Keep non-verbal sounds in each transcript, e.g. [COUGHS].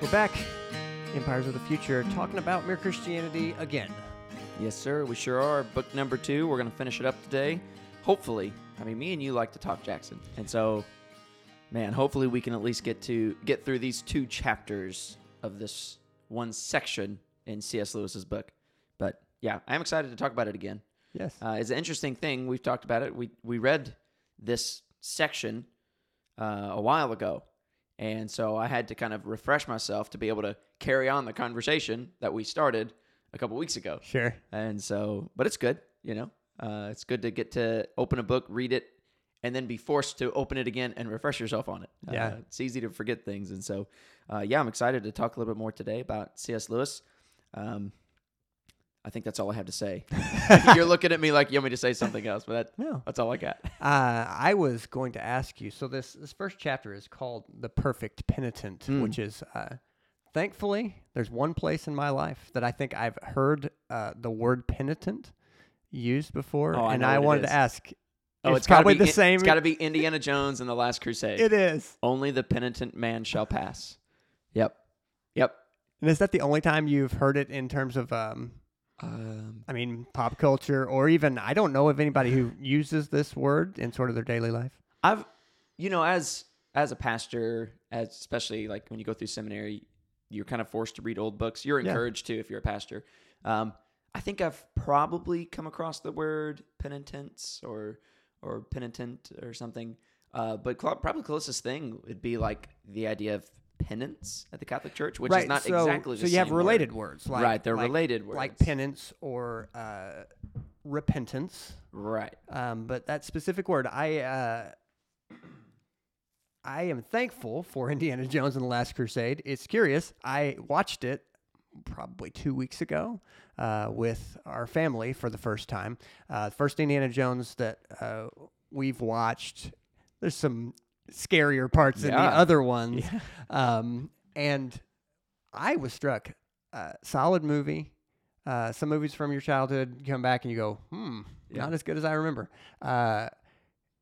We're back, Empires of the Future, talking about Mere Christianity again. Yes, sir. We sure are. Book number two. We're going to finish it up today. Hopefully. I mean, me and you like to talk, Jackson. And so, man, hopefully we can at least get to get through these two chapters of this one section in C.S. Lewis's book. But yeah, I'm excited to talk about it again. Yes. Uh, it's an interesting thing. We've talked about it. We we read this section uh, a while ago, and so I had to kind of refresh myself to be able to carry on the conversation that we started a couple weeks ago. Sure. And so, but it's good, you know. Uh, it's good to get to open a book, read it, and then be forced to open it again and refresh yourself on it. Uh, Yeah. it's easy to forget things, and so, uh, yeah, I'm excited to talk a little bit more today about C.S. Lewis. Um, I think that's all I have to say. [LAUGHS] You're looking at me like you want me to say something else, but that, [LAUGHS] No. that's all I got. Uh, I was going to ask you. So this this first chapter is called "The Perfect Penitent," Mm. which is, uh, thankfully, there's one place in my life that I think I've heard uh, the word penitent used before, Oh, I and know I wanted is. to ask. Oh, it's, gotta probably be, the same. It's got to be Indiana Jones and the Last Crusade. it is. Only the penitent man shall pass. Yep. Yep. And is that the only time you've heard it in terms of, um, Um, I mean, pop culture, or even I don't know of anybody who [SIGHS] uses this word in sort of their daily life? I've, you know, as as a pastor, as especially like when you go through seminary, you're kind of forced to read old books. You're Yeah. encouraged to if you're a pastor. Um, I think I've probably come across the word penitence or or penitent or something. Uh, but probably closest thing would be like the idea of penance at the Catholic Church, which right. is not so, exactly the so you have same word. related words, like right, they're like, related words. like penance or uh, repentance. Right. Um, but that specific word, I uh, I am thankful for [LAUGHS] Indiana Jones and the Last Crusade. It's curious. I watched it probably two weeks ago uh, with our family for the first time. Uh, first Indiana Jones that uh, we've watched. There's some scarier parts in the other ones, Yeah. um, and I was struck. Uh, solid movie. Uh, some movies from your childhood come back and you go, hmm, Yeah. not as good as I remember. Uh,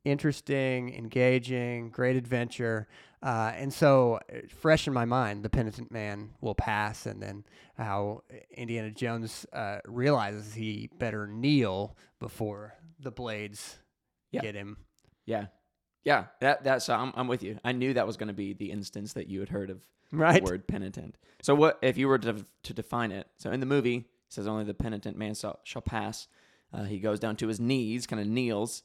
interesting, engaging, great adventure. Uh, and so, uh, fresh in my mind, the penitent man will pass, and then how Indiana Jones uh, realizes he better kneel before the blades Yeah. get him. Yeah. Yeah. That that's so I'm I'm with you. I knew that was going to be the instance that you had heard of Right. the word penitent. So what if you were to to define it? So in the movie, it says only the penitent man shall, shall pass. Uh, he goes down to his knees, kind of kneels.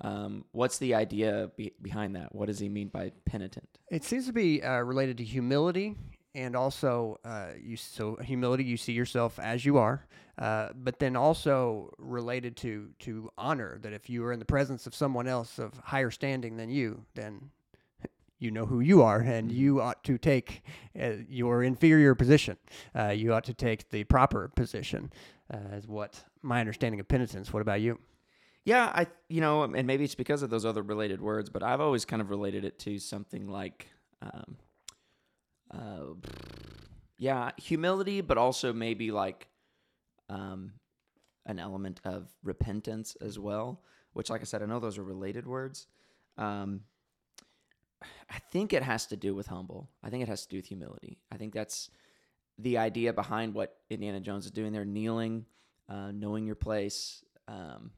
Um, what's the idea be, behind that? What does he mean by penitent? It seems to be uh, related to humility and also uh, you so humility you see yourself as you are, uh, but then also related to to honor that if you are in the presence of someone else of higher standing than you, then you know who you are and you ought to take uh, your inferior position. Uh, you ought to take the proper position, uh, is what my understanding of penitence. What about you? Yeah, I you know, and maybe it's because of those other related words, but I've always kind of related it to something like, um, uh, yeah, humility, but also maybe like, um, an element of repentance as well. Which, like I said, I know those are related words. Um, I think it has to do with humble. I think it has to do with humility. I think that's the idea behind what Indiana Jones is doing there, kneeling, uh, knowing your place. Um,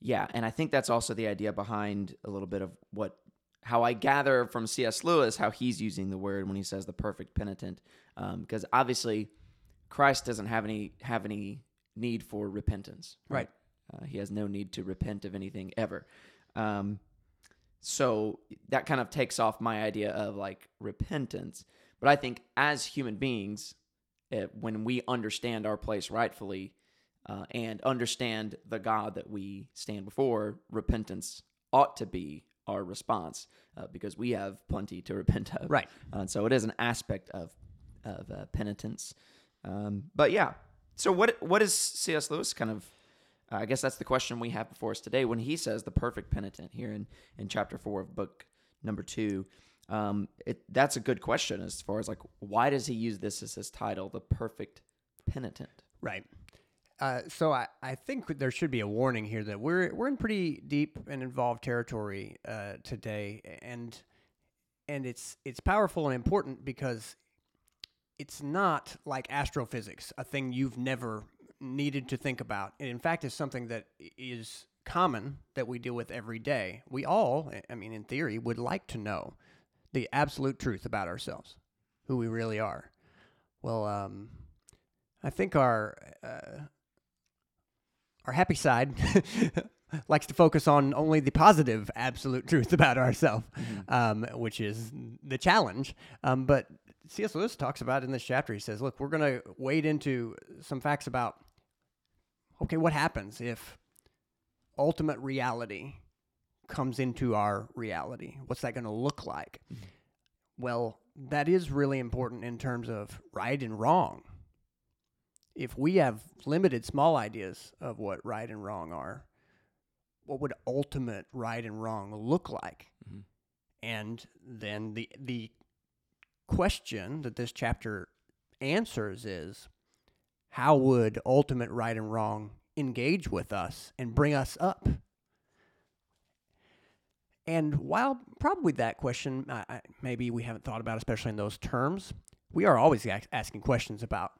yeah, and I think that's also the idea behind a little bit of what how I gather from C.S. Lewis how he's using the word when he says the perfect penitent, because obviously Christ doesn't have any have any need for repentance. Right. Uh, he has no need to repent of anything ever. Um, so that kind of takes off my idea of like repentance. But I think as human beings, uh, when we understand our place rightfully uh, and understand the God that we stand before, repentance ought to be our response uh, because we have plenty to repent of. Right. Uh, so it is an aspect of of uh, penitence. Um, but yeah, so what what is C.S. Lewis kind of? Uh, I guess that's the question we have before us today. When he says the perfect penitent here in in chapter four of book number two, um, it that's a good question as far as like why does he use this as his title, the perfect penitent? Right. Uh, so I, I think there should be a warning here that we're we're in pretty deep and involved territory uh, today, and and it's it's powerful and important because it's not like astrophysics, a thing you've never needed to think about. And in fact, it's something that is common that we deal with every day. We all, I mean, in theory, would like to know the absolute truth about ourselves, who we really are. Well, um, I think our uh, our happy side [LAUGHS] likes to focus on only the positive absolute [LAUGHS] truth about ourselves, um, which is the challenge. Um, but C.S. Lewis talks about in this chapter. He says, "Look, we're going to wade into some facts about okay, what happens if ultimate reality comes into our reality? What's that going to look like?" Well, that is really important in terms of right and wrong. If we have limited small ideas of what right and wrong are, what would ultimate right and wrong look like? Mhm. And then the the question that this chapter answers is how would ultimate right and wrong engage with us and bring us up? And while probably that question, I, I, maybe we haven't thought about, especially in those terms, we are always asking questions about,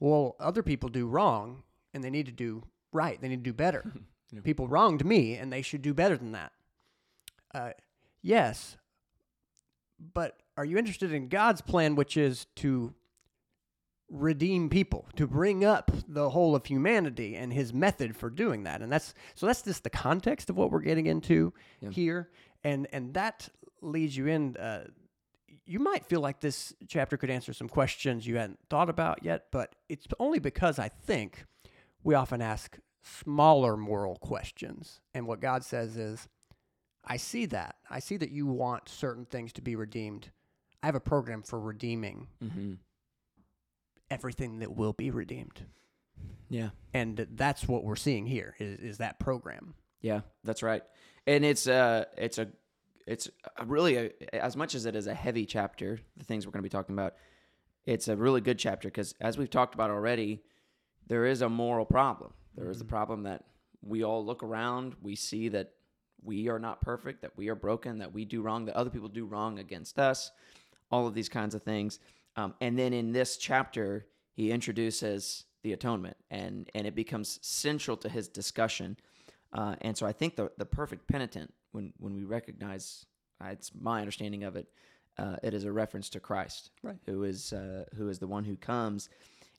well, other people do wrong and they need to do right. They need to do better. [LAUGHS] Yeah. People wronged me and they should do better than that. Uh, yes, but are you interested in God's plan, which is to redeem people, to bring up the whole of humanity and his method for doing that? And that's so that's just the context of what we're getting into Yeah. here, and and that leads you in. Uh, you might feel like this chapter could answer some questions you hadn't thought about yet, but it's only because I think we often ask smaller moral questions, and what God says is, I see that. I see that you want certain things to be redeemed. I have a program for redeeming Mm-hmm. everything that will be redeemed. Yeah. And that's what we're seeing here is, is that program. Yeah, that's right. And it's uh it's a it's a really a, as much as it is a heavy chapter, the things we're going to be talking about, it's a really good chapter because as we've talked about already, there is a moral problem. There is the problem that we all look around, we see that we are not perfect, that we are broken, that we do wrong, that other people do wrong against us, all of these kinds of things. Um, and then in this chapter, he introduces the atonement, and and it becomes central to his discussion. Uh, and so I think the the perfect penitent, when when we recognize, uh, it's my understanding of it, uh, it is a reference to Christ, Right. who is uh, who is the one who comes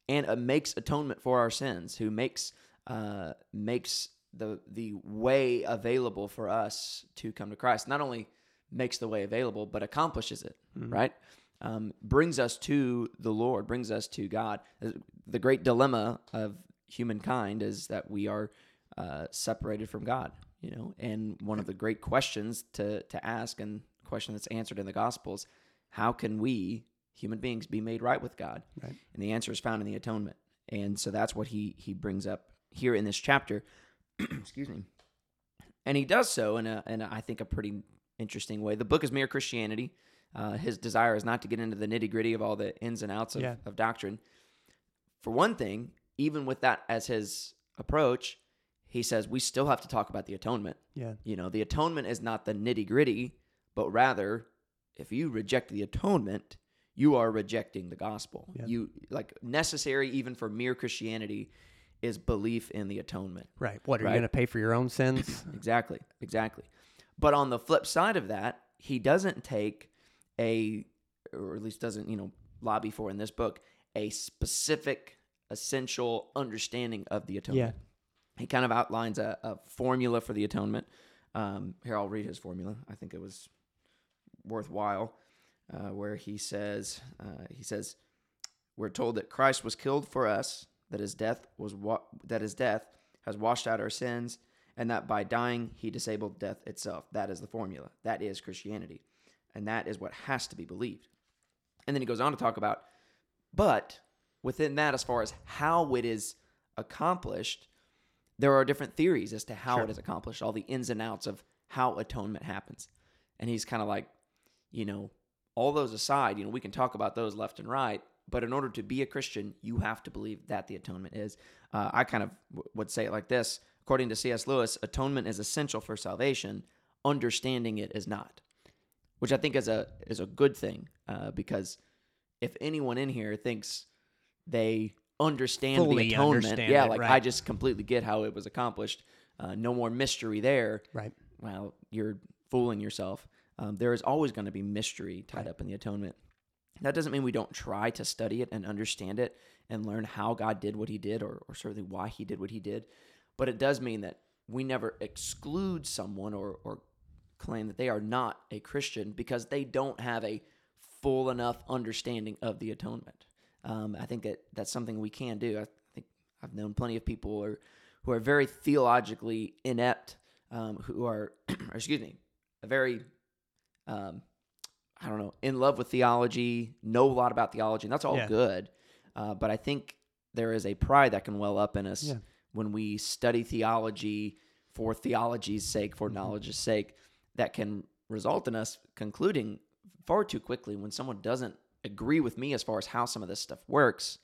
and uh, makes atonement for our sins, who makes uh, makes the the way available for us to come to Christ. Not only makes the way available, but accomplishes it. Right. Um, brings us to the Lord, brings us to God. Uh, The great dilemma of humankind is that we are uh, separated from God, you know. And one of the great questions to to ask, and question that's answered in the Gospels, how can we human beings be made right with God? Right. And the answer is found in the atonement. And so that's what he he brings up here in this chapter. [CLEARS THROAT] Excuse me. And he does so in a in a, I think a pretty interesting way. The book is mere Christianity. Uh, his desire is not to get into the nitty gritty of all the ins and outs of, Yeah. of doctrine. For one thing, even with that as his approach, he says we still have to talk about the atonement. Yeah. You know, the atonement is not the nitty gritty, but rather, if you reject the atonement, you are rejecting the gospel. Yeah. You like necessary even for mere Christianity is belief in the atonement. Right. What are Right. you going to pay for your own sins? [COUGHS] Exactly, exactly. But on the flip side of that, he doesn't take a, or at least doesn't, you know, lobby for in this book, a specific, essential understanding of the atonement. He kind of outlines a, a formula for the atonement. Um, here, I'll read his formula. I think it was worthwhile, uh, where he says, uh, he says, we're told that Christ was killed for us, that his death was wa- that his death has washed out our sins, and that by dying he disabled death itself. That is the formula. That is Christianity, and that is what has to be believed. And then he goes on to talk about, but within that, as far as how it is accomplished, there are different theories as to how Sure. it is accomplished, all the ins and outs of how atonement happens. And he's kind of like, you know, all those aside, you know, we can talk about those left and right, but in order to be a Christian, you have to believe that the atonement is. Uh, I kind of w- would say it like this according to C.S. Lewis, atonement is essential for salvation, understanding it is not. which I think is a is a good thing uh, because if anyone in here thinks they understand Fully the atonement, understand yeah, it, like right. I just completely get how it was accomplished. Uh, no more mystery there. Right. Well, you're fooling yourself. Um, there is always going to be mystery tied up in the atonement. That doesn't mean we don't try to study it and understand it and learn how God did what he did or, or certainly why he did what he did. But it does mean that we never exclude someone or, or claim that they are not a Christian because they don't have a full enough understanding of the atonement. Um, I think that that's something we can do. I think I've known plenty of people who are, who are very theologically inept, um, who are, or [CLEARS THROAT] excuse me, a very um, I don't know, in love with theology, know a lot about theology, and that's all Yeah. good. Uh, but I think there is a pride that can well up in us Yeah. when we study theology for theology's sake, for knowledge's sake, that can result in us concluding far too quickly when someone doesn't agree with me as far as how some of this stuff works,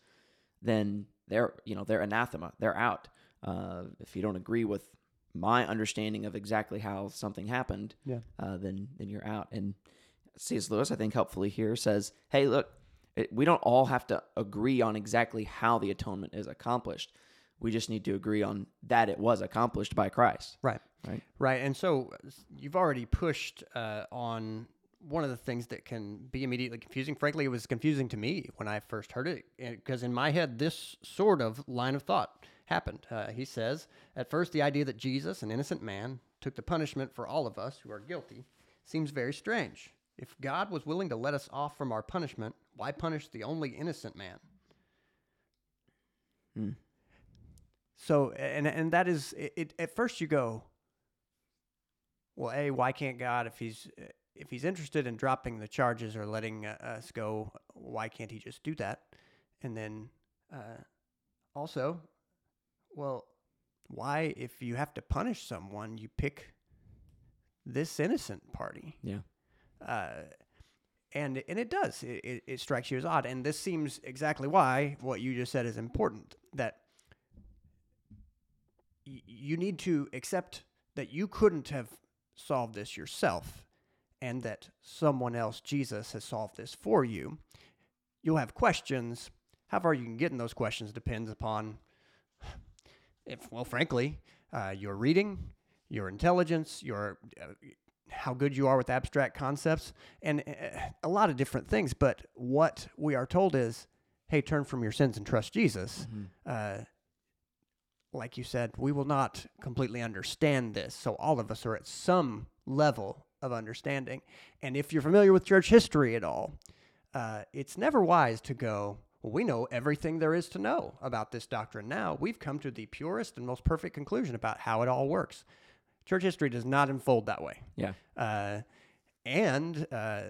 then they're you know they're anathema, they're out. Uh, if you don't agree with my understanding of exactly how something happened, Yeah. uh, then then you're out. And C.S. Lewis, I think, helpfully here says, "Hey, look, it, we don't all have to agree on exactly how the atonement is accomplished. We just need to agree on that it was accomplished by Christ." Right. Right. Right. And so uh, you've already pushed uh, on one of the things that can be immediately confusing. Frankly, it was confusing to me when I first heard it because in my head, this sort of line of thought happened. Uh, he says, at first, the idea that Jesus, an innocent man, took the punishment for all of us who are guilty seems very strange. If God was willing to let us off from our punishment, why punish the only innocent man? Hmm. So, and and that is it, it. At first, you go, well, a why can't God if he's if he's interested in dropping the charges or letting uh, us go, why can't he just do that? And then uh, also, well, why if you have to punish someone, you pick this innocent party? Yeah. uh, and and it does. It, it, it strikes you as odd, and this seems exactly why what you just said is important. That y- you need to accept that you couldn't have solved this yourself, and that someone else, Jesus, has solved this for you. You'll have questions. How far you can get in those questions depends upon, if well, frankly, uh, your reading, your intelligence, your uh, how good you are with abstract concepts, and uh, a lot of different things. But what we are told is, hey, turn from your sins and trust Jesus. Uh, like you said, we will not completely understand this. So all of us are at some level of understanding. And if you're familiar with church history at all, uh, it's never wise to go, well, we know everything there is to know about this doctrine now. We've come to the purest and most perfect conclusion about how it all works. Church history does not unfold that way. Yeah. Uh, and uh,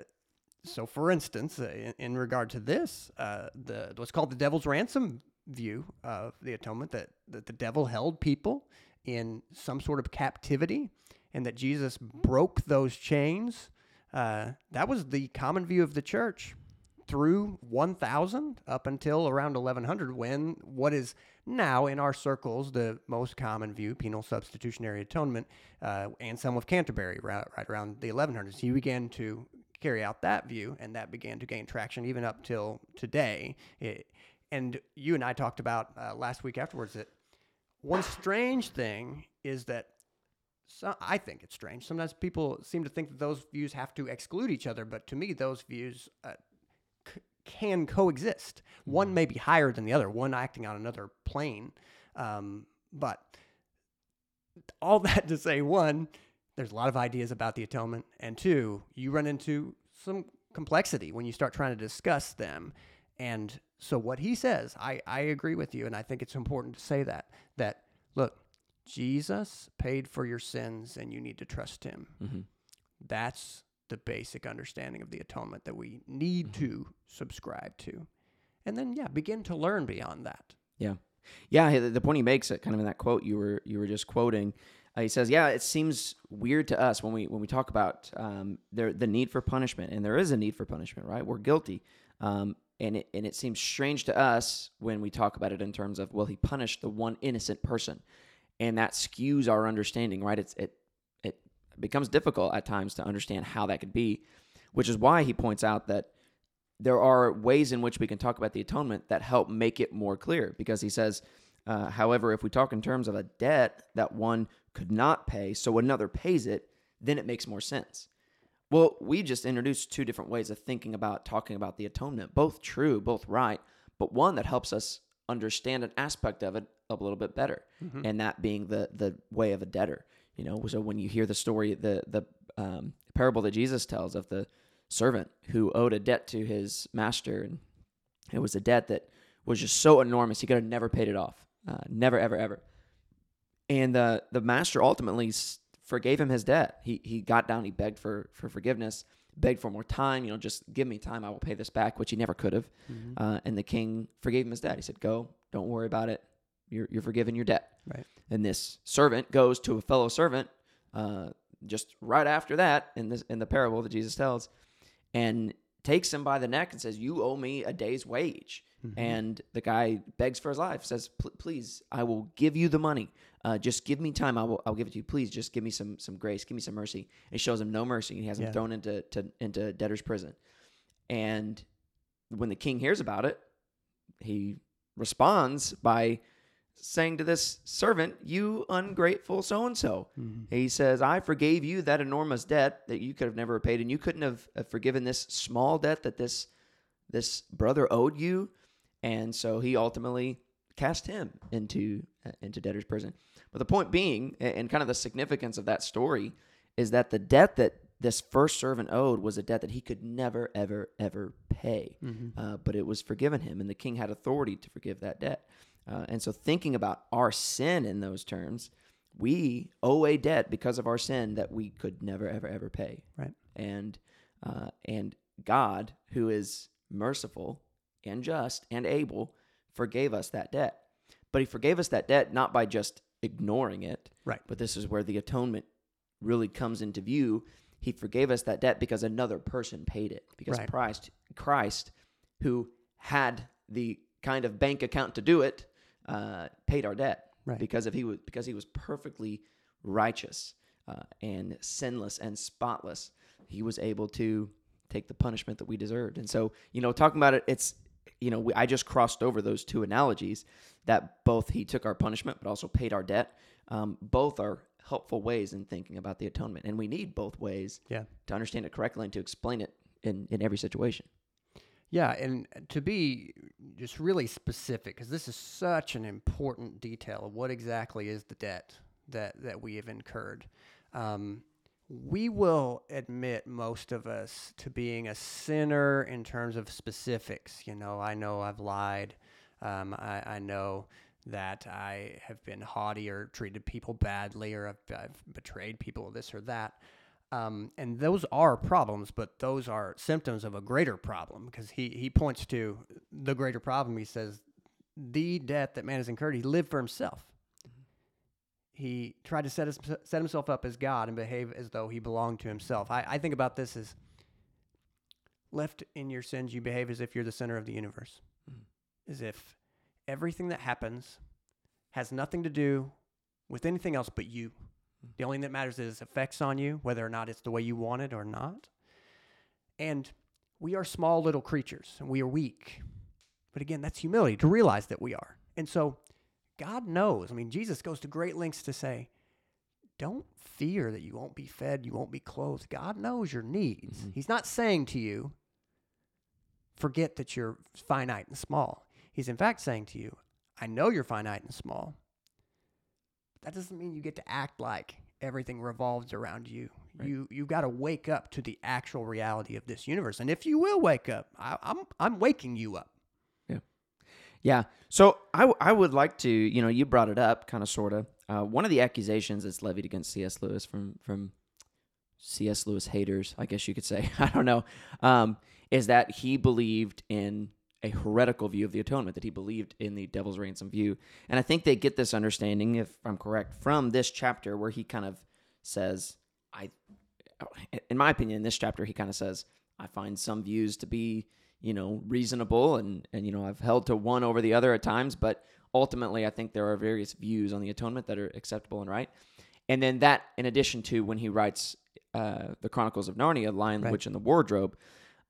so, for instance, uh, in, in regard to this, uh, the what's called the devil's ransom view of the atonement that, that the devil held people in some sort of captivity and that Jesus broke those chains. Uh, that was the common view of the church through 1000 up until around 1100 when what is now in our circles the most common view penal substitutionary atonement uh, Anselm of Canterbury right, right around the 1100s he began to carry out that view and that began to gain traction even up till today It- and you and I talked about uh, last week afterwards that one strange thing is that so I think it's strange. Sometimes people seem to think that those views have to exclude each other, but to me, those views uh, c- can coexist. One may be higher than the other, one acting on another plane. Um, but all [LAUGHS] that to say, one, there's a lot of ideas about the atonement, and two, you run into some complexity when you start trying to discuss them. And so, what he says, I, I agree with you, and I think it's important to say that that look, Jesus paid for your sins, and you need to trust Him. Mm-hmm. That's the basic understanding of the atonement that we need to subscribe to. And then, yeah, begin to learn beyond that. Yeah, yeah. The, the point he makes, it kind of in that quote you were you were just quoting, uh, he says, "Yeah, it seems weird to us when we when we talk about um, there the need for punishment, and there is a need for punishment, right? We're guilty, um, and it and it seems strange to us when we talk about it in terms of well, he punished the one innocent person, and that skews our understanding, right? It's it it becomes difficult at times to understand how that could be." which is why he points out that there are ways in which we can talk about the atonement that help make it more clear because he says uh, however if we talk in terms of a debt that one could not pay so another pays it then it makes more sense well we just introduced two different ways of thinking about talking about the atonement both true both right but one that helps us understand an aspect of it a little bit better and that being the the way of a debtor you know? So when you hear the story the the um, parable that jesus tells of the servant who owed a debt to his master and it was a debt that was just so enormous he could have never paid it off uh, never ever ever. And the the master ultimately forgave him his debt. He he got down he begged for for forgiveness begged for more time you know just give me time i will pay this back which he never could have uh, and the king forgave him his debt. He said go don't worry about it. You're, you're forgiven your debt. Right. and this servant goes to a fellow servant uh, just right after that in this in the parable that jesus tells and takes him by the neck and says you owe me a day's wage. And the guy begs for his life says please i will give you the money. Uh, just give me time. I will, I'll give it to you. Please just give me some some grace. Give me some mercy. And he shows him no mercy and he has him Yeah. thrown into to, into debtor's prison. And when the king hears about it he responds by saying to this servant, You ungrateful so and so. He says, I forgave you that enormous debt that you could have never paid, and you couldn't have have forgiven this small debt that this this brother owed you. And so he ultimately cast him into uh, into debtor's prison. But the point being, a- and kind of the significance of that story, is that the debt that this first servant owed was a debt that he could never, ever, ever pay. Uh, but it was forgiven him, and the king had authority to forgive that debt. Uh, and so, thinking about our sin in those terms, we owe a debt because of our sin that we could never, ever, ever pay. Right. And uh, and God, who is merciful and just and able, forgave us that debt. But He forgave us that debt not by just ignoring it, Right. but this is where the atonement really comes into view. He forgave us that debt because another person paid it. Because Right. Christ, Christ, who had the kind of bank account to do it, uh, paid our debt. Right. Because if he was because he was perfectly righteous uh, and sinless and spotless, he was able to take the punishment that we deserved. And so, you know, talking about it, it's you know, we, I just crossed over those two analogies that both he took our punishment but also paid our debt. Um, both are helpful ways in thinking about the atonement, and we need both ways Yeah. to understand it correctly and to explain it in in every situation. Yeah, and to be just really specific, because this is such an important detail of what exactly is the debt that, that we have incurred. Um, we will admit, most of us, to being a sinner in terms of specifics. You know, I know I've lied. Um, I, I know that I have been haughty or treated people badly or I've, I've betrayed people, this or that. Um, and those are problems, but those are symptoms of a greater problem because he, he points to the greater problem. He says, the debt that man has incurred, he lived for himself. He tried to set, his, set himself up as God and behave as though he belonged to himself. I, I think about this as left in your sins, you behave as if you're the center of the universe, as if everything that happens has nothing to do with anything else but you. The only thing that matters is effects on you, whether or not it's the way you want it or not. And we are small little creatures and we are weak. But again, that's humility to realize that we are. And so God knows. I mean, Jesus goes to great lengths to say, don't fear that you won't be fed, you won't be clothed. God knows your needs. Mhm. He's not saying to you, forget that you're finite and small. He's in fact saying to you, I know you're finite and small. That doesn't mean you get to act like everything revolves around you. Right. You you got to wake up to the actual reality of this universe. And if you will wake up, I, I'm I'm waking you up. Yeah. Yeah. So I, w- I would like to, you know, you brought it up, kind of, sort of. Uh, one of the accusations that's levied against C.S. Lewis from from C.S. Lewis haters, I guess you could say, [LAUGHS] I don't know, um, is that he believed in a heretical view of the atonement, that he believed in the devil's ransom view. And I think they get this understanding, if I'm correct, from this chapter where he kind of says, I, in my opinion, in this chapter, he kind of says, I find some views to be you know reasonable and and you know I've held to one over the other at times but ultimately I think there are various views on the atonement that are acceptable and right and then that in addition to when he writes uh, the Chronicles of Narnia, Lion, the Right. Witch, and the Wardrobe,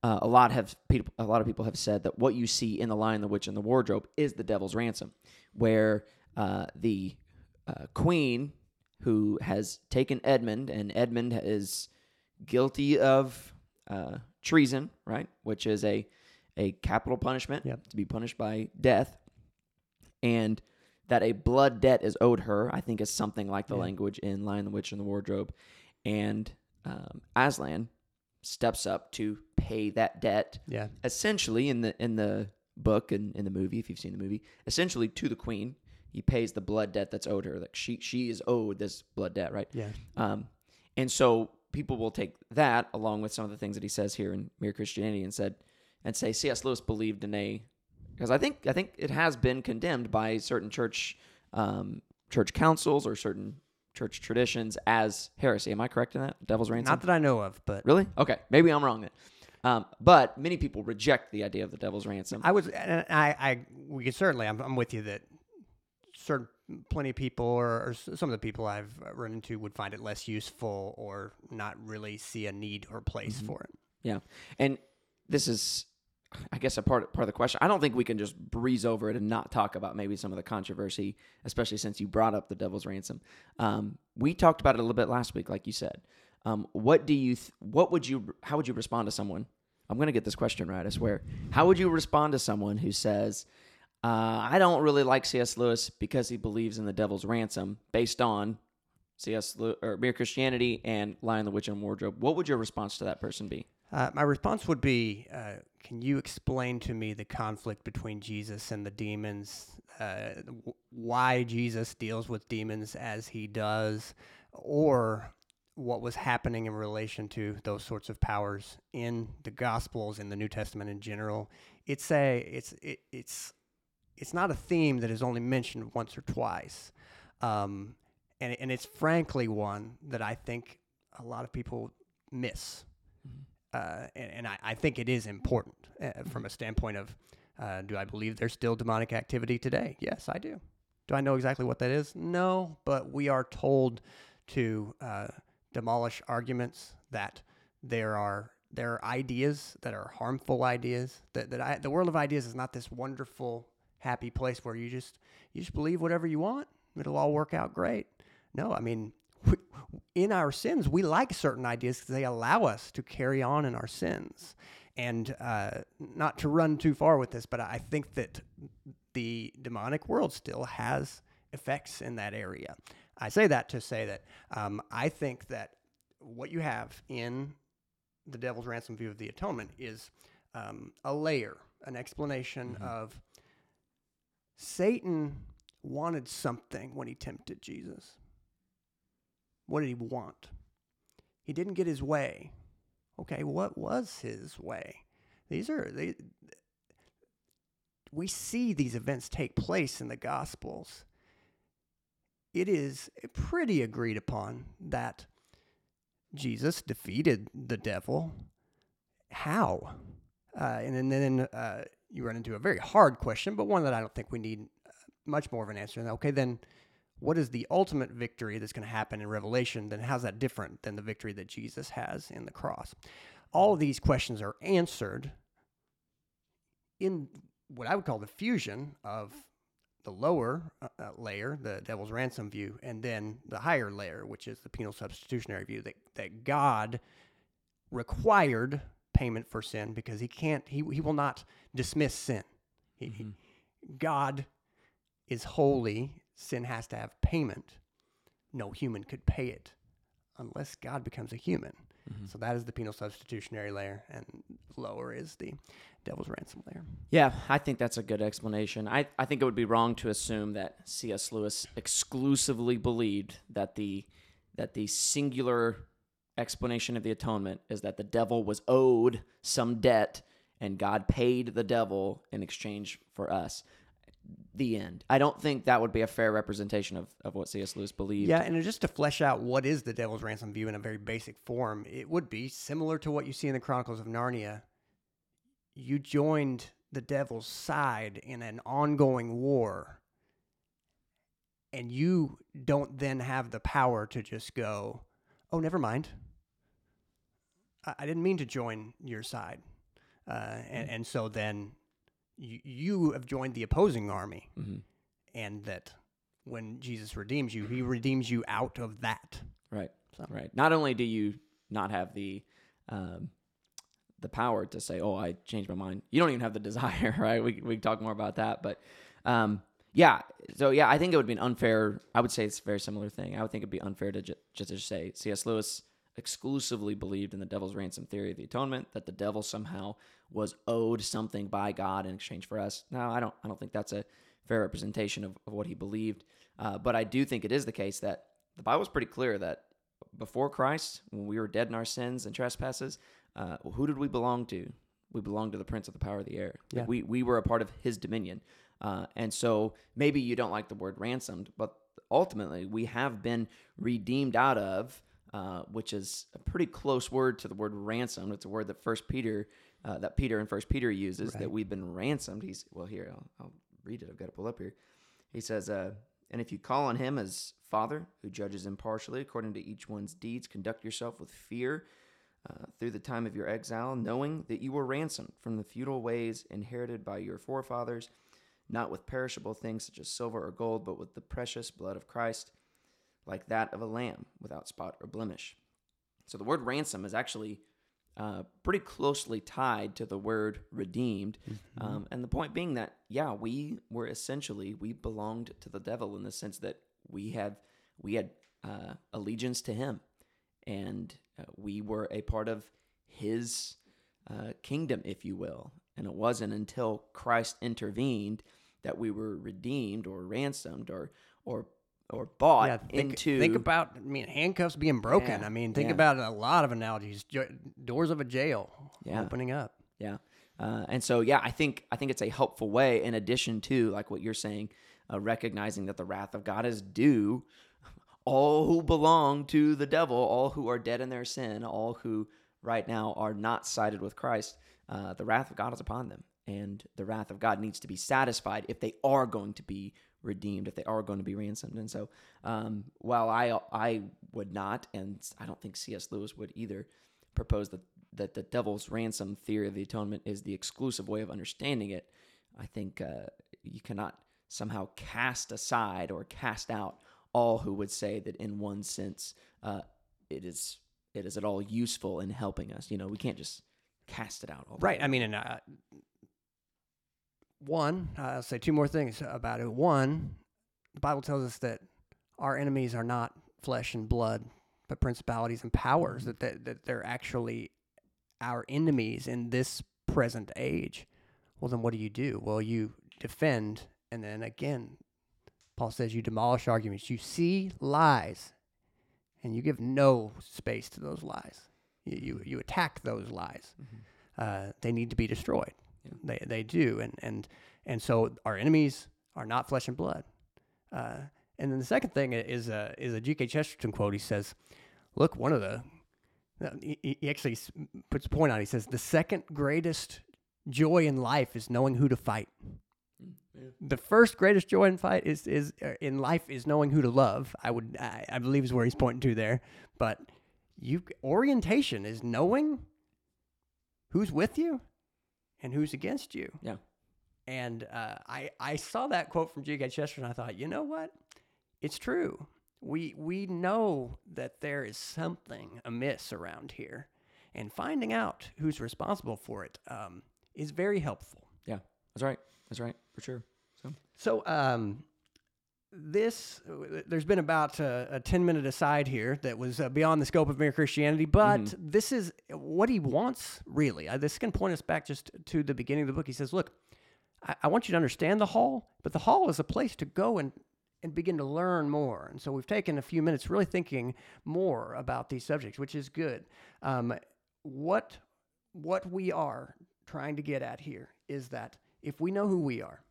uh, a lot have people, a lot of people have said that what you see in the Lion, the Witch, and the Wardrobe is the Devil's Ransom, where uh, the uh, Queen who has taken Edmund, and Edmund is guilty of uh, treason, right, which is a a capital punishment Yep. to be punished by death, and that a blood debt is owed her. I think is something like the Yeah. language in Lion, the Witch, and the Wardrobe, and um, Aslan steps up to pay that debt Yeah. essentially in the in the book and in the movie if you've seen the movie essentially to the queen he pays the blood debt that's owed her. Like she she is owed this blood debt right? Yeah. um and so people will take that along with some of the things that he says here in mere christianity and said and say cs lewis believed in a because i think i think it has been condemned by certain church um church councils or certain church traditions as heresy. Am i correct in that? Devil's ransom Not that I know of, but really? Okay. Maybe i'm wrong then um, but many people reject the idea of the devil's ransom I was, and I, I, we could certainly, I'm, I'm with you that certain, plenty of people or, or some of the people I've run into would find it less useful or not really see a need or place Mm-hmm. for it. Yeah, and this is, I guess, a part part of the question. I don't think we can just breeze over it and not talk about maybe some of the controversy, especially since you brought up the Devil's Ransom. Um, we talked about it a little bit last week, like you said. Um, what do you? Th- what would you? How would you respond to someone? I'm gonna get this question right. I swear. How would you respond to someone who says? Uh, I don't really like C.S. Lewis because he believes in the devil's ransom based on C.S. Lew- or Mere Christianity and Lion, the Witch, and Wardrobe. What would your response to that person be? Uh, my response would be, uh, can you explain to me the conflict between Jesus and the demons? Uh, why Jesus deals with demons as he does, or what was happening in relation to those sorts of powers in the Gospels, in the New Testament in general? It's a, it's, it, it's, it's not a theme that is only mentioned once or twice, um, and and it's frankly one that I think a lot of people miss uh, and, and I, I think it is important uh, from a standpoint of uh, do I believe there's still demonic activity today? Yes, I do. Do I know exactly what that is? No, but we are told to uh, demolish arguments that there are there are ideas that are harmful ideas that, that I, the world of ideas is not this wonderful happy place where you just you just believe whatever you want it'll all work out great no i mean we, in our sins, we like certain ideas because they allow us to carry on in our sins. And uh, not to run too far with this, but I think that the demonic world still has effects in that area. I say that to say that um, I think that what you have in the devil's ransom view of the atonement is um, a layer, an explanation of Satan wanted something when he tempted Jesus. What did he want? He didn't get his way. Okay, what was his way? These are they, we see these events take place in the gospels. It is pretty agreed upon that Jesus defeated the devil. How? Uh, and then, then uh, you run into a very hard question, but one that I don't think we need uh, much more of an answer. Okay, then what is the ultimate victory that's going to happen in Revelation? Then how's that different than the victory that Jesus has in the cross? All of these questions are answered in what I would call the fusion of the lower uh, uh, layer, the devil's ransom view, and then the higher layer, which is the penal substitutionary view, that, that God required payment for sin because he can't, he, he will not dismiss sin. He, he- God is holy. Sin has to have payment. No human could pay it unless God becomes a human. Mm-hmm. So that is the penal substitutionary layer, and lower is the devil's ransom layer. Yeah, I think that's a good explanation. I, I think it would be wrong to assume that C.S. Lewis exclusively believed that the that the singular explanation of the atonement is that the devil was owed some debt and God paid the devil in exchange for us. The end. I don't think that would be a fair representation of, of what C.S. Lewis believed. Yeah, and just to flesh out what is the devil's ransom view in a very basic form, it would be similar to what you see in the Chronicles of Narnia. You joined the devil's side in an ongoing war, and you don't then have the power to just go, oh, never mind. I, I didn't mean to join your side, uh, and and so then you you have joined the opposing army, Mhm. and that when Jesus redeems you, He redeems you out of that. Right. So- Right. Not only do you not have the um, the power to say, "Oh, I changed my mind," you don't even have the [LAUGHS] desire. Right. We we can talk more about that, but um, yeah. So yeah, I think it would be an unfair. I would say it's a very similar thing. I would think it'd be unfair to ju- just to say C.S. Lewis exclusively believed in the devil's ransom theory of the atonement that the devil somehow was owed something by God in exchange for us. No, I don't. I don't think that's a fair representation of, of what he believed. Uh, but I do think it is the case that the Bible's pretty clear that before Christ, when we were dead in our sins and trespasses, uh, who did we belong to? We belonged to the prince of the power of the air. Like, we we were a part of his dominion. Uh, and so maybe you don't like the word ransomed, but ultimately we have been redeemed out of, uh, which is a pretty close word to the word ransom. It's a word that First Peter, uh, that Peter in First Peter uses that we've been ransomed. He's well here. I'll, I'll read it. I've got to pull up here. He says, uh, "And if you call on him as Father, who judges impartially according to each one's deeds, conduct yourself with fear." Uh, through the time of your exile, knowing that you were ransomed from the feudal ways inherited by your forefathers, not with perishable things such as silver or gold, but with the precious blood of Christ, like that of a lamb without spot or blemish. So the word ransom is actually uh, pretty closely tied to the word redeemed. Um, and the point being that, yeah, we were essentially, we belonged to the devil in the sense that we had, we had uh, allegiance to him. And uh, we were a part of his uh, kingdom, if you will. And it wasn't until Christ intervened that we were redeemed or ransomed or or or bought yeah, think, into think about I mean handcuffs being broken. Yeah, I mean think yeah. about a lot of analogies. Jo- doors of a jail opening up. Yeah. Uh, and so, yeah, I think I think it's a helpful way. In addition to like what you're saying, uh, recognizing that the wrath of God is due all who belong to the devil, all who are dead in their sin, all who right now are not sided with Christ. Uh, the wrath of God is upon them, and the wrath of God needs to be satisfied if they are going to be redeemed, if they are going to be ransomed. And so, um, while I I would not, and I don't think C.S. Lewis would either, propose that that the devil's ransom theory of the atonement is the exclusive way of understanding it, I think uh, you cannot somehow cast aside or cast out all who would say that in one sense uh, it is it is at all useful in helping us. You know, we can't just cast it out. All Right. I mean, and uh, one, uh, I'll say two more things about it. One, the Bible tells us that our enemies are not flesh and blood, but principalities and powers. That that, that they're actually our enemies in this present age. Well, then what do you do? Well, you defend, and then again, Paul says you demolish arguments. You see lies, and you give no space to those lies. You you, you attack those lies uh, they need to be destroyed. Yeah. They they do, and and and so our enemies are not flesh and blood. Uh, and then the second thing is a is a G.K. Chesterton quote. He says, "Look, one of the uh, he, he- actually puts a point on. it. He says the second greatest joy in life is knowing who to fight. The first greatest joy in fight is is uh, in life is knowing who to love. I would I, I believe is where he's pointing to there. But you orientation is knowing who's with you and who's against you. Yeah. And uh, I I saw that quote from G.K. Chesterton. and I thought, you know what? It's true. We we know that there is something amiss around here, and finding out who's responsible for it um, is very helpful. Yeah, that's right. That's right for sure. So So, um, this there's been about a, a 10 minute aside here that was uh, beyond the scope of mere Christianity, but this is what he wants, really. Uh, this can point us back just to the beginning of the book. He says, Look, I, I want you to understand the hall, but the hall is a place to go and and begin to learn more. And so we've taken a few minutes really thinking more about these subjects, which is good. Um, what what we are trying to get at here is that if we know who we are,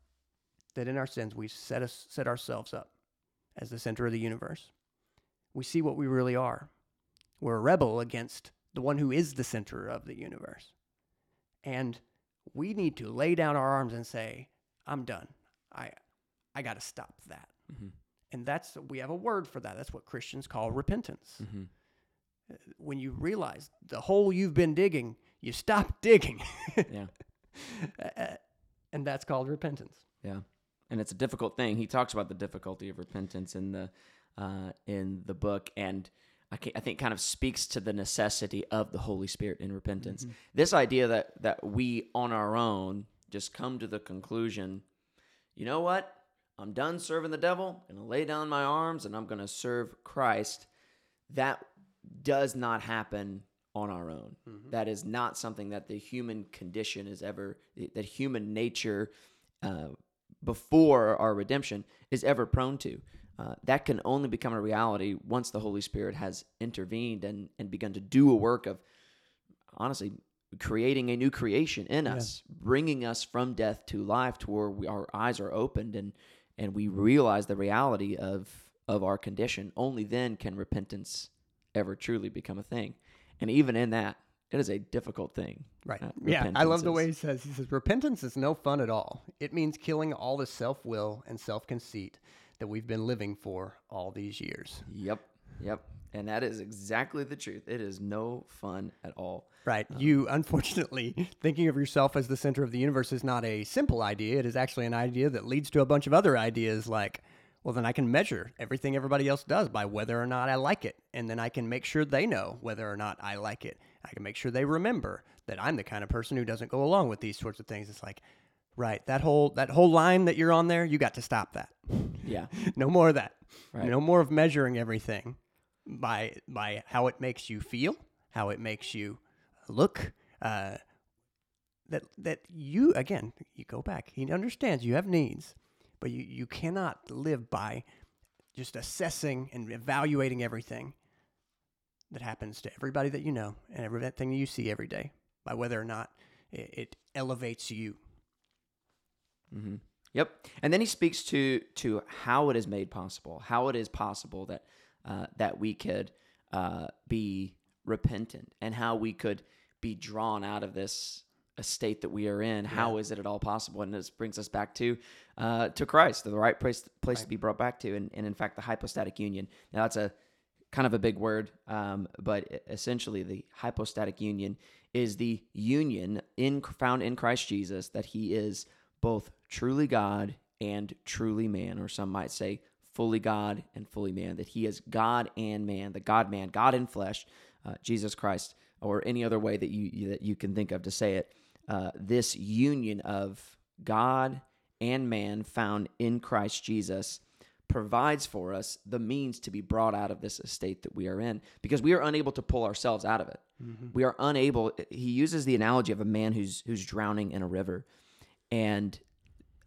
that in our sins we set us set ourselves up as the center of the universe. We see what we really are. We're a rebel against the one who is the center of the universe. And we need to lay down our arms and say, I'm done. I I got to stop that. Mhm. And that's we have a word for that. That's what Christians call repentance. Mhm. uh, when you realize the hole you've been digging, you stop digging. Yeah. [LAUGHS] And that's called repentance. Yeah, and it's a difficult thing. He talks about the difficulty of repentance in the uh, in the book, and I, I think kind of speaks to the necessity of the Holy Spirit in repentance. This idea that that we on our own just come to the conclusion, you know what? I'm done serving the devil. I'm gonna lay down my arms and I'm gonna serve Christ. That does not happen on our own. That is not something that the human condition is ever, that human nature uh, before our redemption is ever prone to. Uh, that can only become a reality once the Holy Spirit has intervened and, and begun to do a work of, honestly, creating a new creation in us, bringing us from death to life to where we, our eyes are opened and, and we realize the reality of, of our condition. Only then can repentance ever truly become a thing. And even in that, it is a difficult thing. Right. Uh, yeah, I love the way he says. He says repentance is no fun at all. It means killing all the self-will and self-conceit that we've been living for all these years. Yep. Yep. And that is exactly the truth. It is no fun at all. Right. you unfortunately [LAUGHS] thinking of yourself as the center of the universe is not a simple idea. It is actually an idea that leads to a bunch of other ideas like well then I can measure everything everybody else does by whether or not I like it and then I can make sure they know whether or not I like it. I can make sure they remember that I'm the kind of person who doesn't go along with these sorts of things. It's like right, that whole that whole line that you're on there, you got to stop that. Yeah. [LAUGHS] no more of that. Right. No more of measuring everything by by how it makes you feel, how it makes you look. Uh, that that you again, you go back. He understands you have needs, but you you cannot live by just assessing and evaluating everything that happens to everybody that you know and everything you see every day by whether or not it, it elevates you. hmm Yep. And then he speaks to to how it is made possible, how it is possible that uh, that we could uh, be repentant, and how we could be drawn out of this state that we are in. How is it at all possible? And this brings us back to uh, to Christ, the right place place to be brought back to, and, and in fact the hypostatic union. Now that's a kind of a big word, um, but essentially the hypostatic union is the union in found in Christ Jesus that He is both truly God and truly man, or some might say fully God and fully man. That He is God and man, the God man, God in flesh, uh, Jesus Christ, or any other way that you- that you can think of to say it. Uh, this union of God and man found in Christ Jesus provides for us the means to be brought out of this estate that we are in because we are unable to pull ourselves out of it. We are unable he uses the analogy of a man who's who's drowning in a river and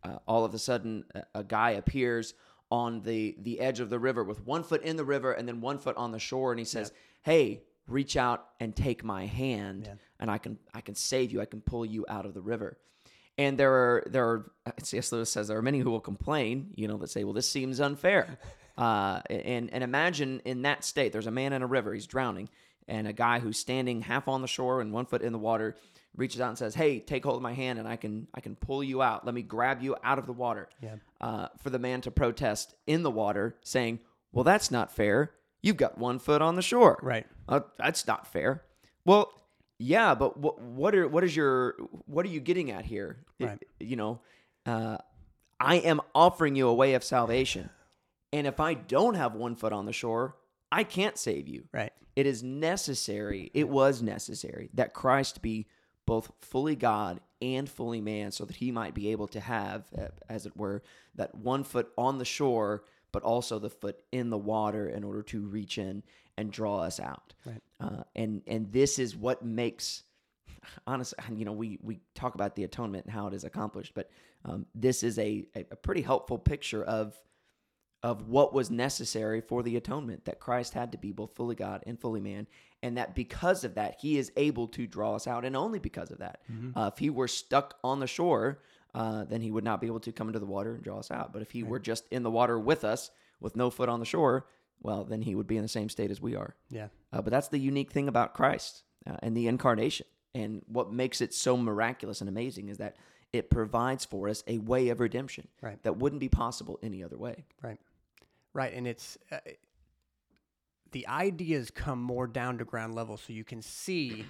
uh, all of a sudden a, a guy appears on the the edge of the river with one foot in the river and then one foot on the shore and he says, "Hey, reach out and take my hand and I can I can save you. I can pull you out of the river." And there are there are C.S. Lewis says there are many who will complain, you know, that say, "Well, this seems unfair." [LAUGHS] Uh, and and imagine in that state, there's a man in a river, he's drowning, and a guy who's standing half on the shore and one foot in the water reaches out and says, "Hey, take hold of my hand, and I can I can pull you out. Let me grab you out of the water." Yeah. Uh, for the man to protest in the water, saying, "Well, that's not fair. You've got one foot on the shore. Right. Uh, that's not fair." Well, yeah, but what what are what is your what are you getting at here? Right. you know, uh, I am offering you a way of salvation, and if I don't have one foot on the shore, I can't save you. Right. It is necessary, it was necessary that Christ be both fully God and fully man so that he might be able to have, as it were, that one foot on the shore, but also the foot in the water in order to reach in and draw us out. Right. Uh, and, and this is what makes, honestly, you know, we, we talk about the atonement and how it is accomplished, but um, this is a, a, pretty helpful picture of of what was necessary for the atonement that Christ had to be both fully God and fully man, and that because of that, He is able to draw us out, and only because of that. Uh, if He were stuck on the shore, uh, then He would not be able to come into the water and draw us out. But if He were just in the water with us, with no foot on the shore, well, then He would be in the same state as we are. Yeah. Uh, but that's the unique thing about Christ uh, and the incarnation. And what makes it so miraculous and amazing is that it provides for us a way of redemption Right. that wouldn't be possible any other way. Right. Right. And it's uh, the ideas come more down to ground level so you can see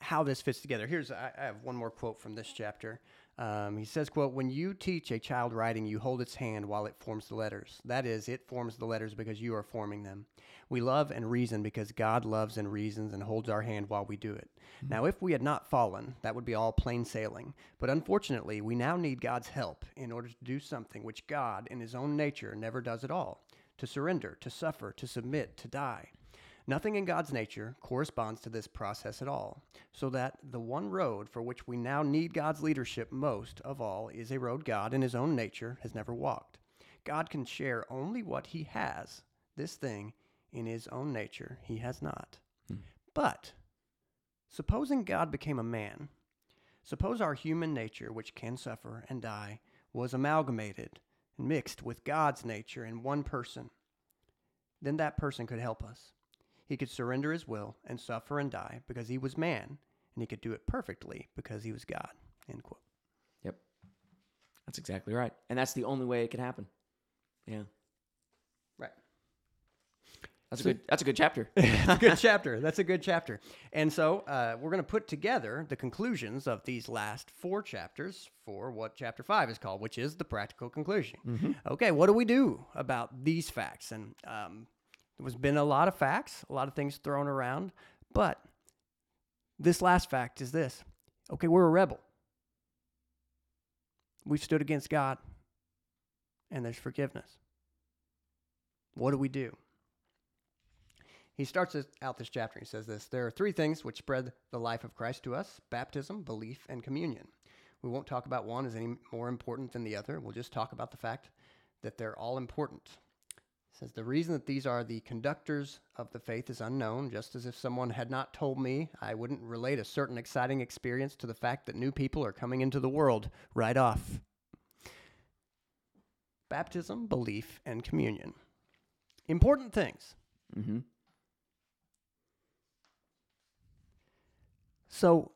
how this fits together. Here's I, I have one more quote from this chapter. Um, he says, "quote When you teach a child writing, you hold its hand while it forms the letters. That is, it forms the letters because you are forming them. We love and reason because God loves and reasons and holds our hand while we do it. Now, if we had not fallen, that would be all plain sailing. But unfortunately, we now need God's help in order to do something which God, in His own nature, never does at all: to surrender, to suffer, to submit, to die." Nothing in God's nature corresponds to this process at all, so that the one road for which we now need God's leadership most of all is a road God in his own nature has never walked. God can share only what he has, this thing in his own nature he has not. Hmm. But supposing God became a man, suppose our human nature, which can suffer and die, was amalgamated and mixed with God's nature in one person, then that person could help us. He could surrender his will and suffer and die because he was man, and he could do it perfectly because he was God. End quote. Yep. That's exactly right. And that's the only way it could happen. Yeah. Right. That's a good that's a good chapter. [LAUGHS] That's a good chapter. That's a good chapter. And so uh, we're going to put together the conclusions of these last four chapters for what chapter five is called, which is the practical conclusion. Okay, what do we do about these facts? And um, there's been a lot of facts, a lot of things thrown around, but this last fact is this okay, we're a rebel. We've stood against God, and there's forgiveness. What do we do? He starts out this chapter. He says this There are three things which spread the life of Christ to us baptism, belief, and communion. We won't talk about one as any more important than the other. We'll just talk about the fact that they're all important. Says the reason that these are the conductors of the faith is unknown, just as if someone had not told me, I wouldn't relate a certain exciting experience to the fact that new people are coming into the world right off. Baptism, belief, and communion. Important things. mm-hmm. So,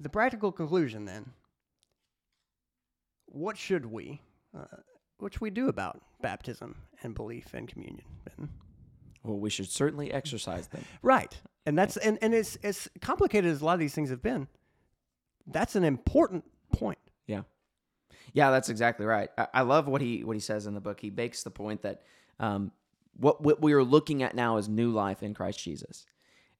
the practical conclusion then what should we, uh, should we do about baptism and belief and communion? Well, we should certainly exercise them. [LAUGHS] Right. And that's and, and it's as complicated as a lot of these things have been. That's an important point. Yeah, yeah, that's exactly right. I, I love what he what he says in the book. He makes the point that um, what what we are looking at now is new life in Christ Jesus,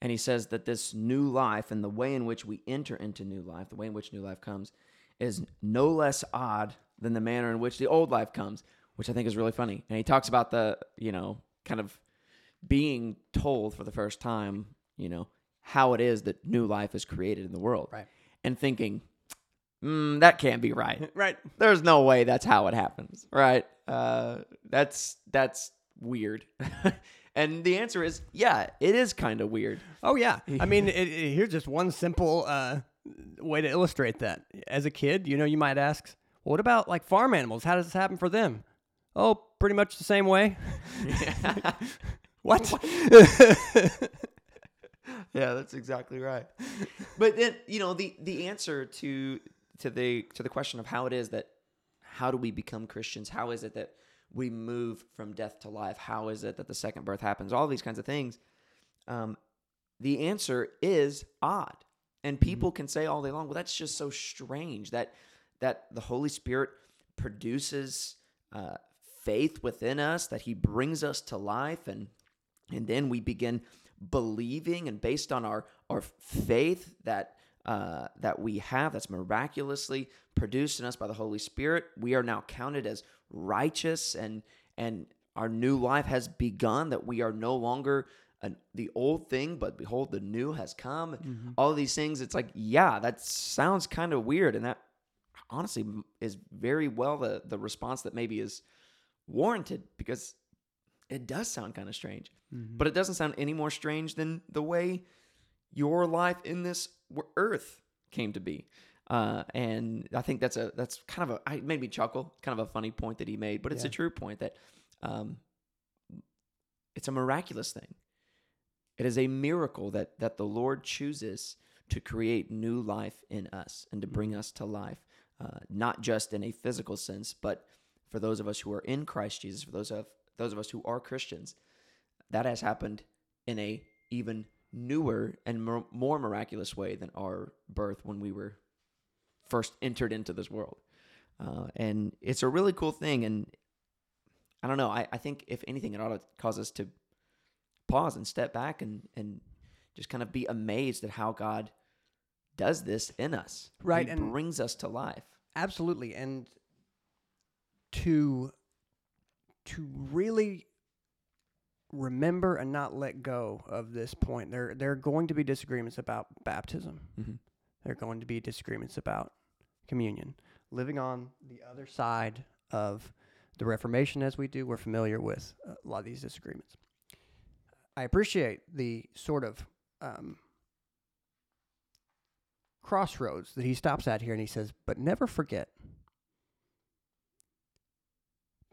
and he says that this new life and the way in which we enter into new life, the way in which new life comes, is no less odd than the manner in which the old life comes, which I think is really funny. And he talks about the you know kind of being told for the first time, you know, how it is that new life is created in the world, Right. and thinking. Mm, that can't be right [LAUGHS] Right. there's no way that's how it happens right uh, that's that's weird [LAUGHS] and the answer is yeah it is kind of weird Oh yeah. I mean, [LAUGHS] it, it- here's just one simple uh, way to illustrate that. As a kid, you know, you might ask, well, "What about like farm animals? How does this happen for them?" Oh, pretty much the same way. [LAUGHS] what? [LAUGHS] yeah that's exactly right but then you know the the answer to to the to the question of how it is that how do we become christians how is it that we move from death to life how is it that the second birth happens all these kinds of things um, the answer is odd and people can say all day long well that's just so strange that that the holy spirit produces uh, faith within us that he brings us to life and and then we begin believing and based on our our faith that uh, that we have that's miraculously produced in us by the Holy Spirit, we are now counted as righteous and and our new life has begun. That we are no longer an, the old thing, but behold, the new has come. All of these things, it's like, yeah, that sounds kind of weird, and that honestly is very well the the response that maybe is warranted because it does sound kind of strange, but it doesn't sound any more strange than the way your life in this earth came to be. Uh, and I think that's a that's kind of a it made me chuckle, kind of a funny point that he made, but it's a true point that um, it's a miraculous thing. It is a miracle that that the Lord chooses to create new life in us and to bring us to life, uh, not just in a physical sense, but for those of us who are in Christ Jesus, for those of those of us who are Christians, that has happened in a even newer and more, more miraculous way than our birth when we were first entered into this world. Uh, and it's a really cool thing. And I don't know. I, I think if anything, it ought to cause us to pause and step back and, and just kind of be amazed at how God does this in us. Right, He and- brings us to life. Absolutely, and to to really remember and not let go of this point. There there are going to be disagreements about baptism. Mm-hmm. There are going to be disagreements about communion. Living on the other side of the Reformation, as we do, we're familiar with a lot of these disagreements. I appreciate the sort of um, crossroads that he stops at here and he says, but never forget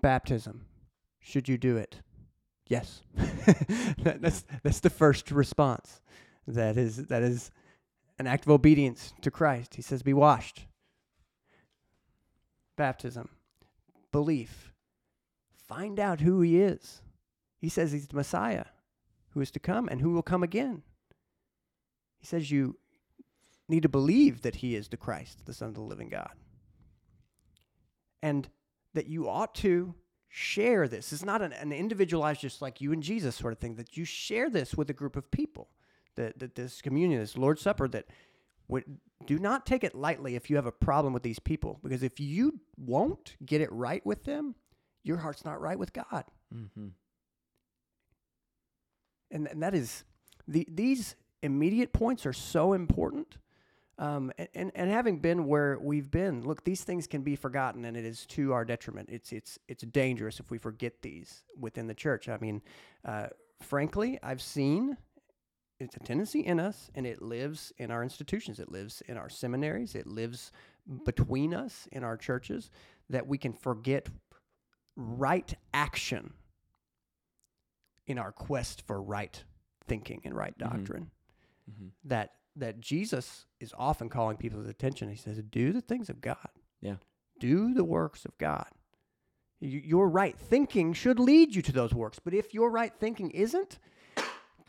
baptism. Should you do it? Yes. [LAUGHS] that, that's that's the first response. That is that is an act of obedience to Christ. He says, "Be washed." Baptism, belief. Find out who he is. He says he's the Messiah, who is to come and who will come again. He says you need to believe that he is the Christ, the Son of the living God, and that you ought to share this. It's not an, an individualized, just like you and Jesus sort of thing, that you share this with a group of people. That, that this communion, this Lord's Supper, that would, do not take it lightly if you have a problem with these people. Because if you won't get it right with them, your heart's not right with God. Mm-hmm. And, and that is, the, these immediate points are so important. Um, and, and, having been where we've been, look, these things can be forgotten, and it is to our detriment. It's it's it's dangerous if we forget these within the church. I mean, uh, frankly, I've seen it's a tendency in us, and it lives in our institutions. It lives in our seminaries. It lives between us in our churches that we can forget right action in our quest for right thinking and right Mhm. doctrine Mm-hmm. that that Jesus is often calling people's attention. He says, "Do the things of God. Yeah. Do the works of God. Your right thinking should lead you to those works. But if your right thinking isn't,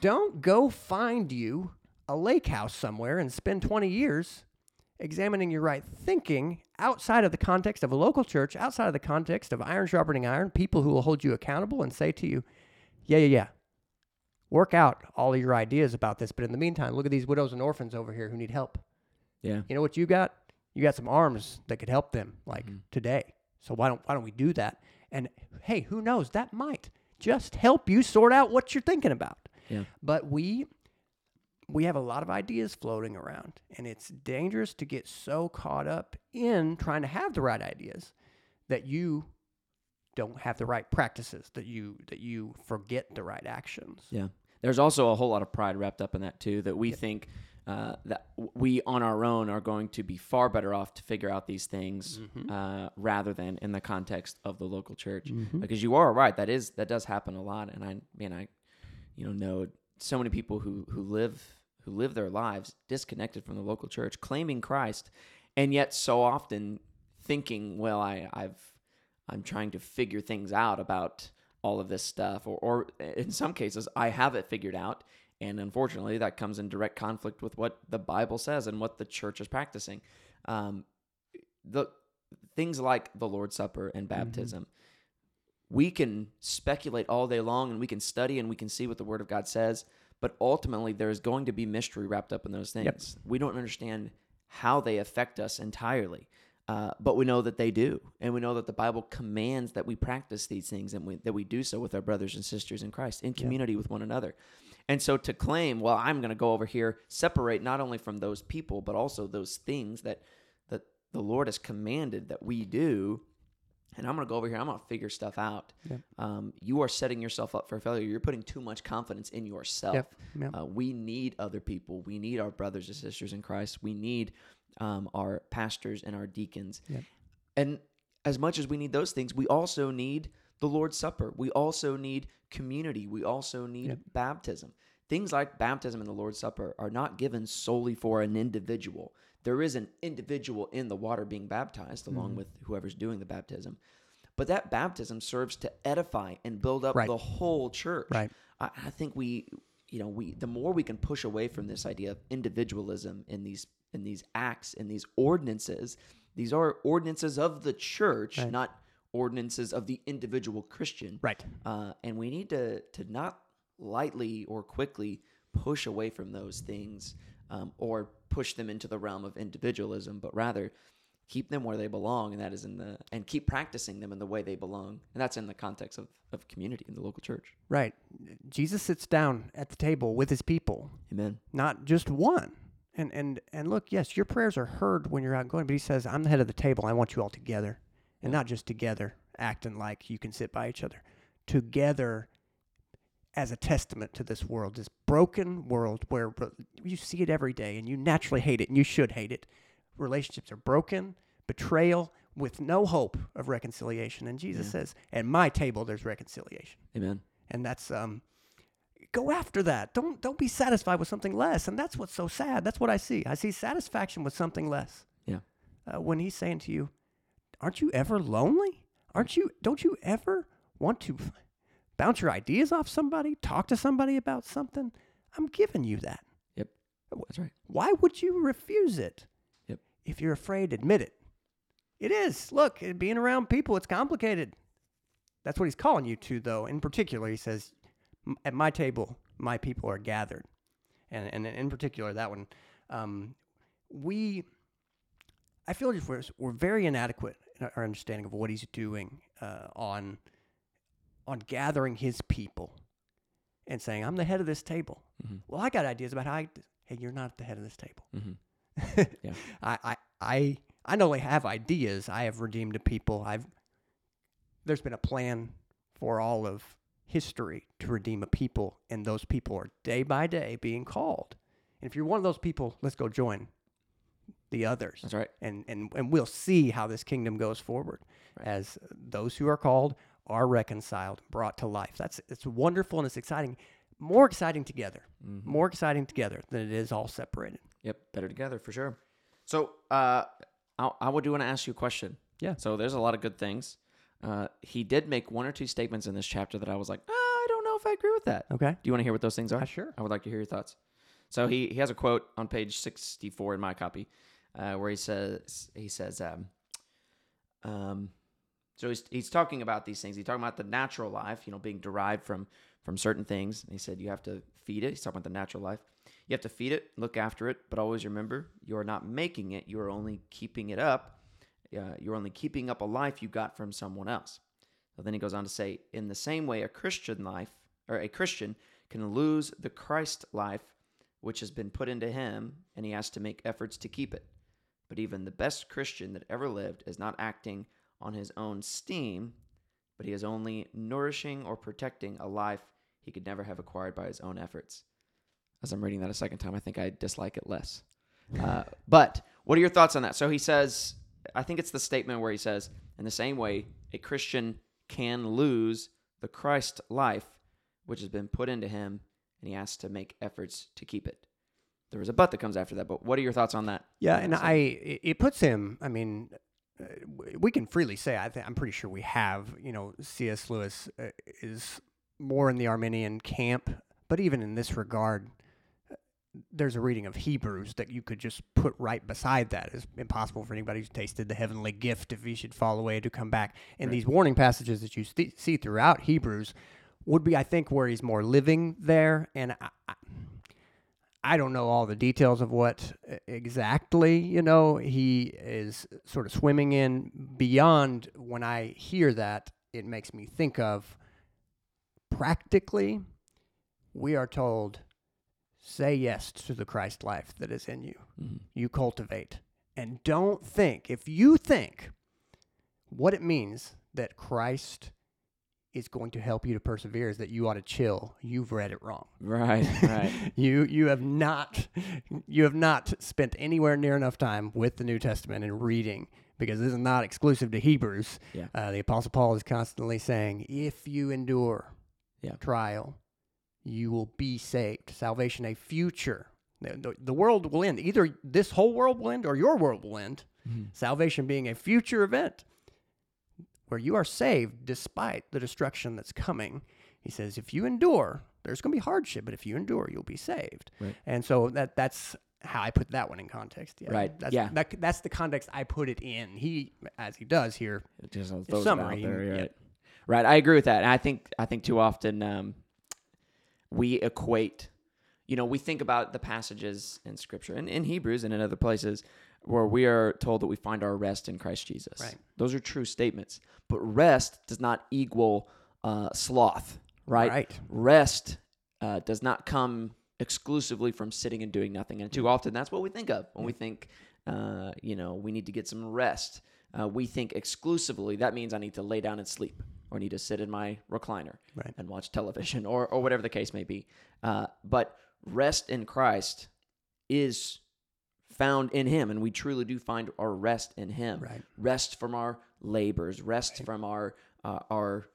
don't go find you a lake house somewhere and spend 20 years examining your right thinking outside of the context of a local church, outside of the context of iron sharpening iron, people who will hold you accountable and say to you, yeah, yeah, yeah. Work out all of your ideas about this, but in the meantime, look at these widows and orphans over here who need help. Yeah. You know what you got? You got some arms that could help them like Mhm. today. So why don't why don't we do that? And hey, who knows? That might just help you sort out what you're thinking about. Yeah. But we we have a lot of ideas floating around, and it's dangerous to get so caught up in trying to have the right ideas that you don't have the right practices, that you that you forget the right actions. Yeah. There's also a whole lot of pride wrapped up in that too. That we think uh, that we on our own are going to be far better off to figure out these things Mhm. uh, rather than in the context of the local church. Mhm. Because you are right. That is that does happen a lot. And I mean I, you know, know so many people who who live who live their lives disconnected from the local church, claiming Christ, and yet so often thinking, well, I I've I'm trying to figure things out about all of this stuff, or, or in some cases, I have it figured out. And unfortunately, that comes in direct conflict with what the Bible says and what the church is practicing. Um, the things like the Lord's Supper and baptism, we can speculate all day long and we can study and we can see what the Word of God says, but ultimately, there is going to be mystery wrapped up in those things. Yep. We don't understand how they affect us entirely. Uh, but we know that they do, and we know that the Bible commands that we practice these things, and we, that we do so with our brothers and sisters in Christ, in community with one another. And so to claim, well, I'm going to go over here, separate not only from those people, but also those things that that the Lord has commanded that we do, and I'm going to go over here, I'm going to figure stuff out. Yep. Um, you are setting yourself up for failure. You're putting too much confidence in yourself. Yep. Uh, we need other people. We need our brothers and sisters in Christ. We need um, our pastors and our deacons. Yep. And as much as we need those things, we also need the Lord's Supper. We also need community. We also need Yep. baptism. Things like baptism and the Lord's Supper are not given solely for an individual. There is an individual in the water being baptized along Mhm. with whoever's doing the baptism. but that baptism serves to edify and build up Right. the whole church. Right. I, I think we, you know, we the more we can push away from this idea of individualism in these in these acts and these ordinances, these are ordinances of the church, Right. not ordinances of the individual Christian. Right. Uh, and we need to to not lightly or quickly push away from those things um, or push them into the realm of individualism, but rather keep them where they belong, and that is in the and keep practicing them in the way they belong, and that's in the context of of community in the local church. Right. Jesus sits down at the table with his people, Amen. not just one. And and and look, yes, your prayers are heard when you're out going, but he says, "I'm the head of the table. I want you all together, and Yeah. not just together, acting like you can sit by each other, together." As a testament to this world, this broken world where you see it every day and you naturally hate it and you should hate it. Relationships are broken, betrayal with no hope of reconciliation. And Jesus Yeah. says, At my table, there's reconciliation Amen. and that's um go after that. Don't don't be satisfied with something less. And that's what's so sad. That's what i see. I see satisfaction with something less. Yeah. uh, when he's saying to you aren't you ever lonely? Aren't you don't you ever want to [LAUGHS] bounce your ideas off somebody talk to somebody about something? I'm giving you that. Yep. That's right. why would you refuse it? Yep. if you're afraid admit it. It is. Look being around people it's complicated. That's what he's calling you to though. In particular he says "M- at my table my people are gathered and and in particular that one um, we i feel as if we're, we're very inadequate in our understanding of what he's doing uh, on on gathering his people and saying i'm the head of this table Mhm. well i got ideas about how I, hey you're not at the head of this table Mm-hmm. [LAUGHS] Yeah. I, I I I not only have ideas, I have redeemed a people. I've there's been a plan for all of history to redeem a people, and those people are day by day being called. And if you're one of those people, let's go join the others, That's right. and and and we'll see how this kingdom goes forward Right. as those who are called are reconciled, brought to life. That's it's wonderful and it's exciting. More exciting together. Mhm. More exciting together than it is all separated. Yep, better together for sure. So, uh, I, I would do want to ask you a question. Yeah. So there's a lot of good things. Uh, he did make one or two statements in this chapter that I was like, ah, I don't know if I agree with that. Okay. Do you want to hear what those things are? Uh, sure. I would like to hear your thoughts. So he, he has a quote on page 64 in my copy uh, where he says, he says, um, um, so he's, he's talking about these things. He's talking about the natural life, you know, being derived from, from certain things. And he said, you have to feed it. He's talking about the natural life. You have to feed it, look after it, but always remember you are not making it. You are only keeping it up. Uh, you're only keeping up a life you got from someone else. So then he goes on to say, in the same way, a Christian life or a Christian can lose the Christ life which has been put into him, and he has to make efforts to keep it. But even the best Christian that ever lived is not acting on his own steam, but he is only nourishing or protecting a life he could never have acquired by his own efforts. As I'm reading that a second time, I think I dislike it less. Uh, but what are your thoughts on that? So he says, I think it's the statement where he says, in the same way, a Christian can lose the Christ life which has been put into him, and he has to make efforts to keep it. There was a but that comes after that, but what are your thoughts on that? Yeah, and I it puts him. I mean, uh, we can freely say. I think I'm pretty sure we have. You know, C.S. Lewis uh, is more in the Arminian camp, but even in this regard, there's a reading of Hebrews that you could just put right beside that. It's impossible for anybody who's tasted the heavenly gift if he should fall away to come back. And Right. these warning passages that you st- see throughout Hebrews would be, I think, where he's more living there. And I, I, don't know all the details of what exactly, you know, he is sort of swimming in beyond when I hear that, it makes me think of practically, we are told, say yes to the Christ life that is in you. Mhm. You cultivate. And don't think, if you think what it means that Christ is going to help you to persevere is that you ought to chill, you've read it wrong Right, right. [LAUGHS] you you have not you have not spent anywhere near enough time with the New Testament and reading because this is not exclusive to Hebrews. Yeah. Uh, the Apostle Paul is constantly saying, "If you endure Yeah. trial, you will be saved. Salvation, a future. The, the, world will end. Either this whole world will end or your world will end. Mhm. Salvation being a future event. where you are saved despite the destruction that's coming. He says, if you endure, there's going to be hardship, but if you endure, you'll be saved. Right. And so that that's how I put that one in context. Yeah. Right. That's, Yeah. That, that's the context I put it in. He, as he does here, It just summary, out there, yeah. right? Right. I agree with that. And I think I think too often um, we equate. You know, we think about the passages in Scripture and in Hebrews and in other places where we are told that we find our rest in Christ Jesus. Right. Those are true statements. But rest does not equal uh, sloth. Right. Right. Rest uh, does not come exclusively from sitting and doing nothing. And too often that's what we think of when we think, uh, you know, we need to get some rest. Uh, we think exclusively that means I need to lay down and sleep or need to sit in my recliner Right. and watch television [LAUGHS] or, or whatever the case may be. Uh, but rest in Christ is found in Him, and we truly do find our rest in Him. Right. Rest from our labors, rest from our uh, our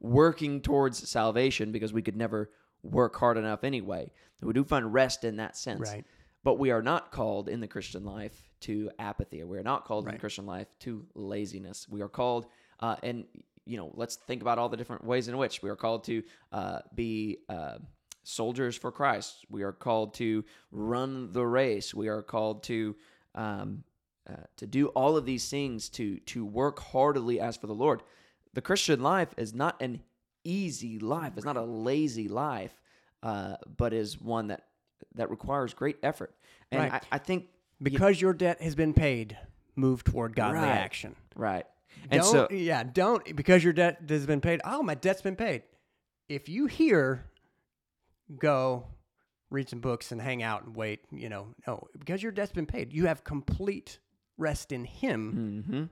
working towards salvation because we could never work hard enough anyway. We do find rest in that sense. Right. But we are not called in the Christian life to apathy. We are not called in the Christian life to laziness. We are called, uh, and you know, let's think about all the different ways in which we are called to uh, be uh, soldiers for Christ. We are called to run the race. We are called to um, uh, to do all of these things to to work heartily as for the Lord. The Christian life is not an easy life. It's not a lazy life, uh, but is one that that requires great effort. And Right. I, I think Because your debt has been paid, move toward godly Right. action. right. And don't, so yeah, don't because your debt has been paid. Oh, my debt's been paid. If you hear, go read some books and hang out and wait. You know, no, because your debt's been paid. You have complete rest in Him. hmm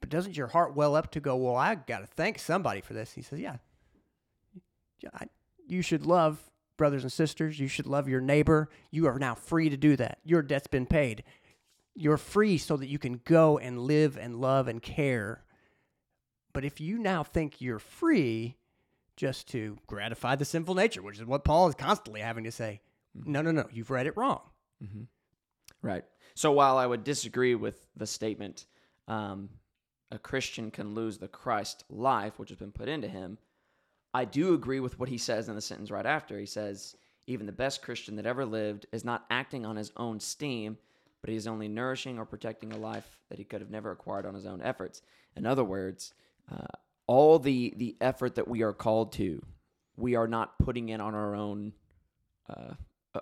But doesn't your heart well up to go? Well, I got to thank somebody for this. He says, yeah. You should love brothers and sisters. You should love your neighbor. You are now free to do that. Your debt's been paid. You're free so that you can go and live and love and care. But if you now think you're free just to gratify the sinful nature, which is what Paul is constantly having to say, no, no, no, you've read it wrong. Right. So while I would disagree with the statement, um, a Christian can lose the Christ life, which has been put into him, I do agree with what he says in the sentence right after. He says, even the best Christian that ever lived is not acting on his own steam, but he is only nourishing or protecting a life that he could have never acquired on his own efforts. In other words, uh, all the, the effort that we are called to, we are not putting in on our own uh,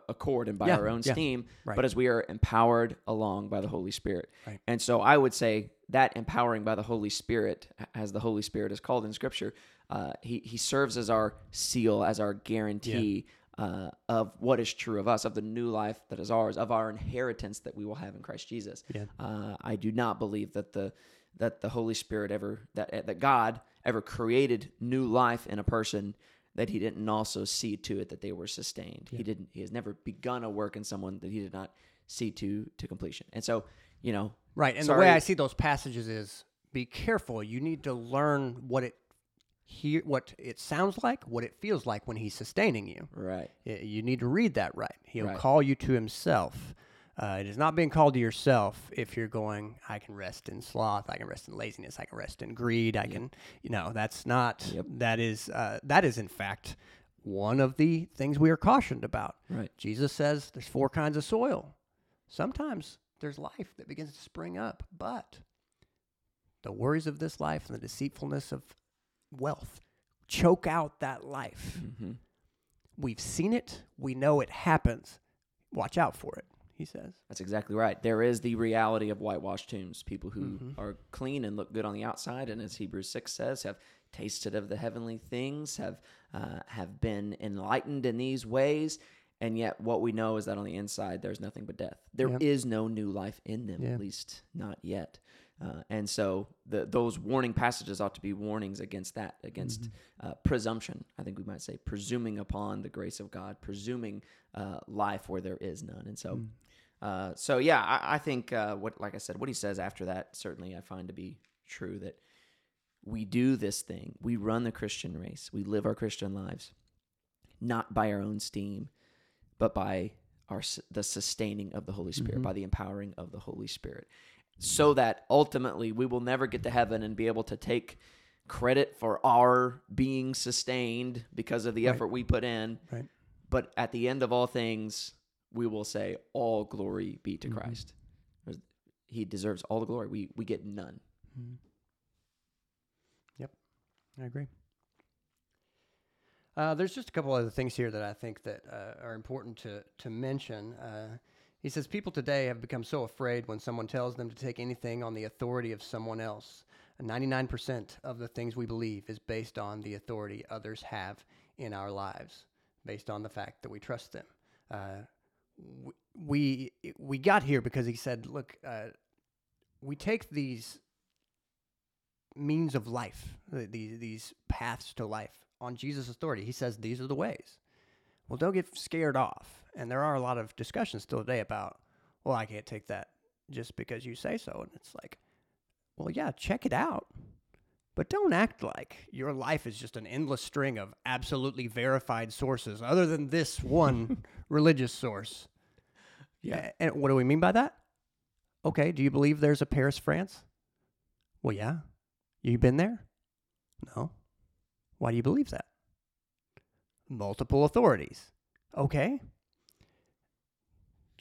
accord and by Yeah, our own yeah, steam, right. but as we are empowered along by the Holy Spirit. Right. And so I would say that empowering by the Holy Spirit, as the Holy Spirit is called in Scripture, uh, he, he serves as our seal, as our guarantee uh, of what is true of us, of the new life that is ours, of our inheritance that we will have in Christ Jesus. Yeah. Uh, I do not believe that the that the Holy Spirit ever that that God ever created new life in a person that he didn't also see to it that they were sustained. He didn't he has never begun a work in someone that he did not see to to completion. And so, you know, Right. And the way I see those passages is be careful. You need to learn what it hear what it sounds like, what it feels like when he's sustaining you. right. You need to read that right. He'll Right. call you to himself. Uh, it is not being called to yourself if you're going, I can rest in sloth, I can rest in laziness, I can rest in greed, I can, you know, that's not, Yep. that is, uh, that is in fact one of the things we are cautioned about. Right. Jesus says there's four kinds of soil. Sometimes there's life that begins to spring up, but the worries of this life and the deceitfulness of wealth choke out that life. hmm We've seen it, we know it happens. Watch out for it, he says. That's exactly right. There is the reality of whitewashed tombs, people who Mhm. are clean and look good on the outside, and as Hebrews six says, have tasted of the heavenly things, have uh, have been enlightened in these ways, and yet what we know is that on the inside there's nothing but death. There is no new life in them, Yeah. at least not yet. Uh, and so the, those warning passages ought to be warnings against that, against Mm-hmm. uh, presumption. I think we might say presuming upon the grace of God, presuming uh, life where there is none. And so, Mm. uh, so yeah, I, I think uh, what, like I said, what he says after that certainly I find to be true that we do this thing, we run the Christian race, we live our Christian lives, not by our own steam, but by our the sustaining of the Holy Spirit, Mhm. by the empowering of the Holy Spirit. So that ultimately we will never get to heaven and be able to take credit for our being sustained because of the Right. effort we put in. Right. But at the end of all things, we will say, All glory be to Mhm. Christ. He deserves all the glory. We, we get none. Yep, I agree. Uh, there's just a couple other things here that I think that uh, are important to to mention. Uh, he says people today have become so afraid when someone tells them to take anything on the authority of someone else. 99% of the things we believe is based on the authority others have in our lives, based on the fact that we trust them. Uh, we we got here because he said, "Look, uh, we take these means of life, these these paths to life on Jesus' authority. He says these are the ways. Well, don't get scared off. And there are a lot of discussions still today about, well, I can't take that just because you say so. And it's like, well, yeah, check it out. But don't act like your life is just an endless string of absolutely verified sources other than this one [LAUGHS] religious source. A- And what do we mean by that? Okay, do you believe there's a Paris, France? Well, yeah. You been there? No. Why do you believe that? Multiple authorities. Okay.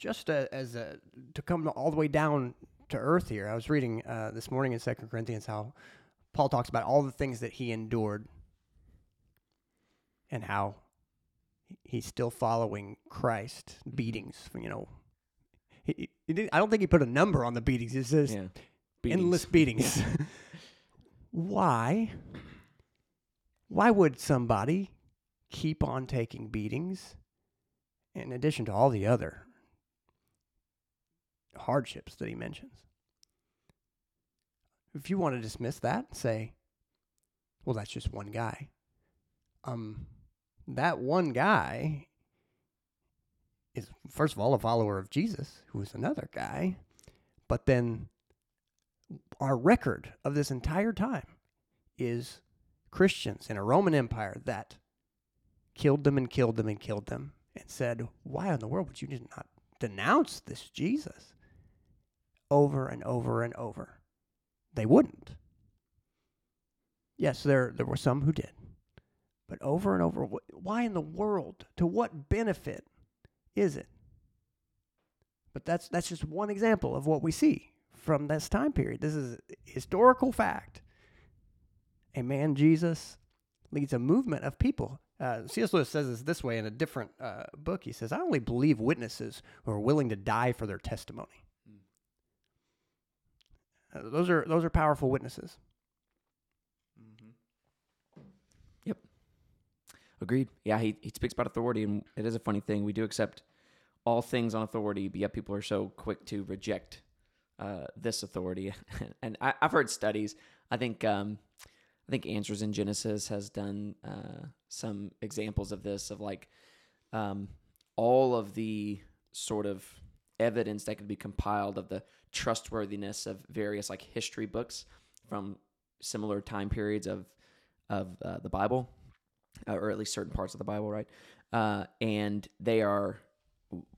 Just uh, as a, to come all the way down to earth here, I was reading uh, this morning in Second Corinthians how Paul talks about all the things that he endured and how he's still following Christ. Beatings, you know. He, he didn't, I don't think he put a number on the beatings. It says Yeah. endless beatings. [LAUGHS] Why? Why would somebody keep on taking beatings in addition to all the other hardships that he mentions? If you want to dismiss that, say, well, that's just one guy. Um, that one guy is, first of all, a follower of Jesus, who is another guy, but then our record of this entire time is Christians in a Roman Empire that killed them and killed them and killed them and said, Why in the world would you not denounce this Jesus? Over and over and over. They wouldn't. Yes, there, there were some who did. But over and over, why in the world? To what benefit is it? But that's that's just one example of what we see from this time period. This is historical fact. A man, Jesus, leads a movement of people. Uh, C.S. Lewis says this this way in a different uh, book. He says, "I only believe witnesses who are willing to die for their testimony." Those are those are powerful witnesses. Yep. Agreed. Yeah, he, he speaks about authority, and it is a funny thing. We do accept all things on authority, but yet people are so quick to reject uh, this authority. [LAUGHS] and I, I've heard studies. I think um, I think Answers in Genesis has done uh, some examples of this, of like um, all of the sort of evidence that could be compiled of the trustworthiness of various like history books from similar time periods of of uh, the Bible uh, or at least certain parts of the Bible, right? Uh, and they are,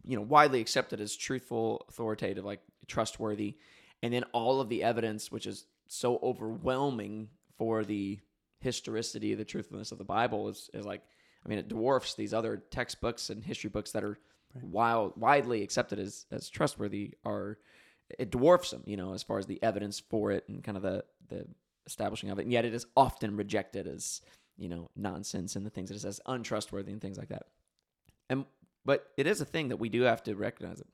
you know, widely accepted as truthful, authoritative, like trustworthy. And then all of the evidence, which is so overwhelming for the historicity, the truthfulness of the Bible, is, is like, I mean, it dwarfs these other textbooks and history books that are wild, widely accepted as, as trustworthy. Are it dwarfs them, you know, as far as the evidence for it and kind of the the establishing of it. And yet, it is often rejected as you know nonsense and the things that it says untrustworthy and things like that and but it is a thing that we do have to recognize it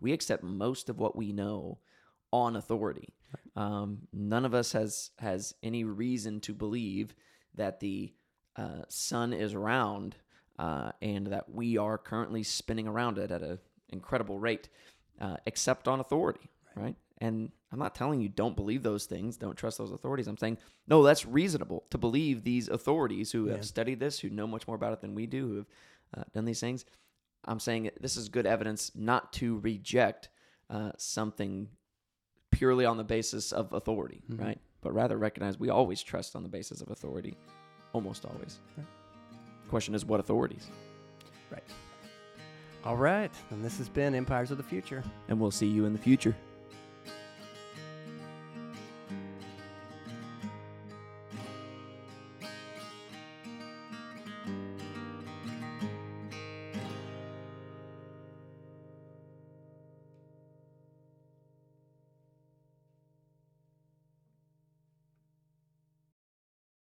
we accept most of what we know on authority um, none of us has has any reason to believe that the uh, sun is round uh, and that we are currently spinning around it at an incredible rate uh, except on authority right and I'm not telling you don't believe those things, don't trust those authorities. I'm saying, no, that's reasonable to believe these authorities who Yeah. have studied this, who know much more about it than we do, who have uh, done these things. I'm saying this is good evidence not to reject uh, something purely on the basis of authority, Mhm. right? But rather recognize we always trust on the basis of authority, almost always. Question is, what authorities? Right. All right. And this has been Empires of the Future. And we'll see you in the future.